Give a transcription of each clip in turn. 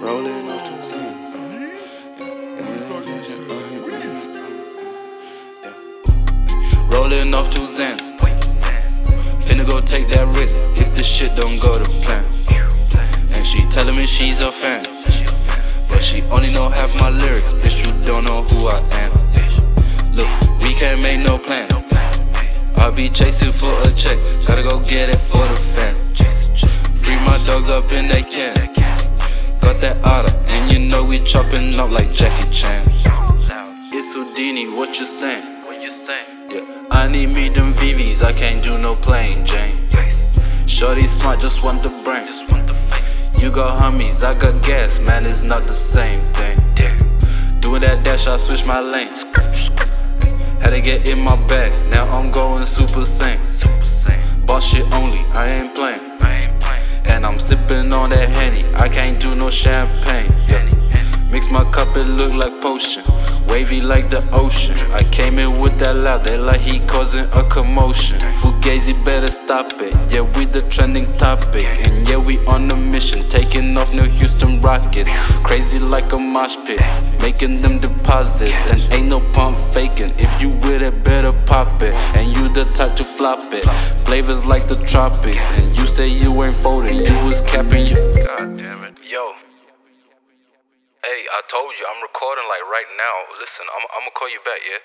Rolling off two cents. Rolling off two Zans. Finna go take that risk if the shit don't go to plan. And she telling me she's a fan. But she only know half my lyrics. Bitch, you don't know who I am. Look, we can't make no plan. I'll be chasing for a check. Gotta go get it for the fam. Free my dogs up in they can. Got that otter, and you know we chopping up like Jackie Chan. It's Houdini, what you saying? What you saying? Yeah, I need me them VVs, I can't do no plain Jane. Shorty smart, just want the brain. Just want the face. You got homies, I got gas, man, it's not the same thing. Yeah. Doing that dash, I switch my lane. Had to get in my bag, now I'm going super sane. Super sane. Boss shit only, I ain't playing. I ain't playing. And I'm sipping on that champagne. Yeah. Mix my cup, it look like potion. Wavy like the ocean. I came in with that loud, they like he causing a commotion. Fugazi better stop it. Yeah, we the trending topic. And yeah, we on a mission, taking off New Houston Rockets. Crazy like a mosh pit, making them deposits. And ain't no pump faking. If you with it, better pop it. And you the type to flop it. Flavors like the tropics. And you say you ain't folding, you was capping you. God damn it. Yo. Hey, I told you, I'm recording like right now. Listen, I'm, I'm gonna call you back, yeah?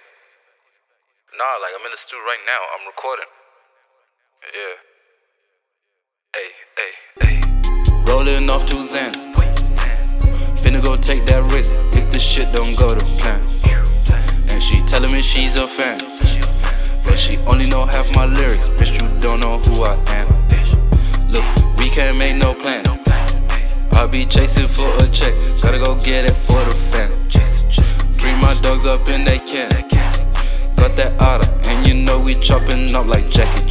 Nah, like I'm in the studio right now. I'm recording. Yeah. Hey, hey, hey. Rolling off two Zans. Finna go take that risk if the shit don't go to plan. And she telling me she's a fan. But she only know half my lyrics. Bitch, you don't know who I am. Look, we can't make no plan. I'll be chasing for a check, gotta go get it for the fam. Free my dogs up in they can. Got that otter, and you know we chopping up like Jackie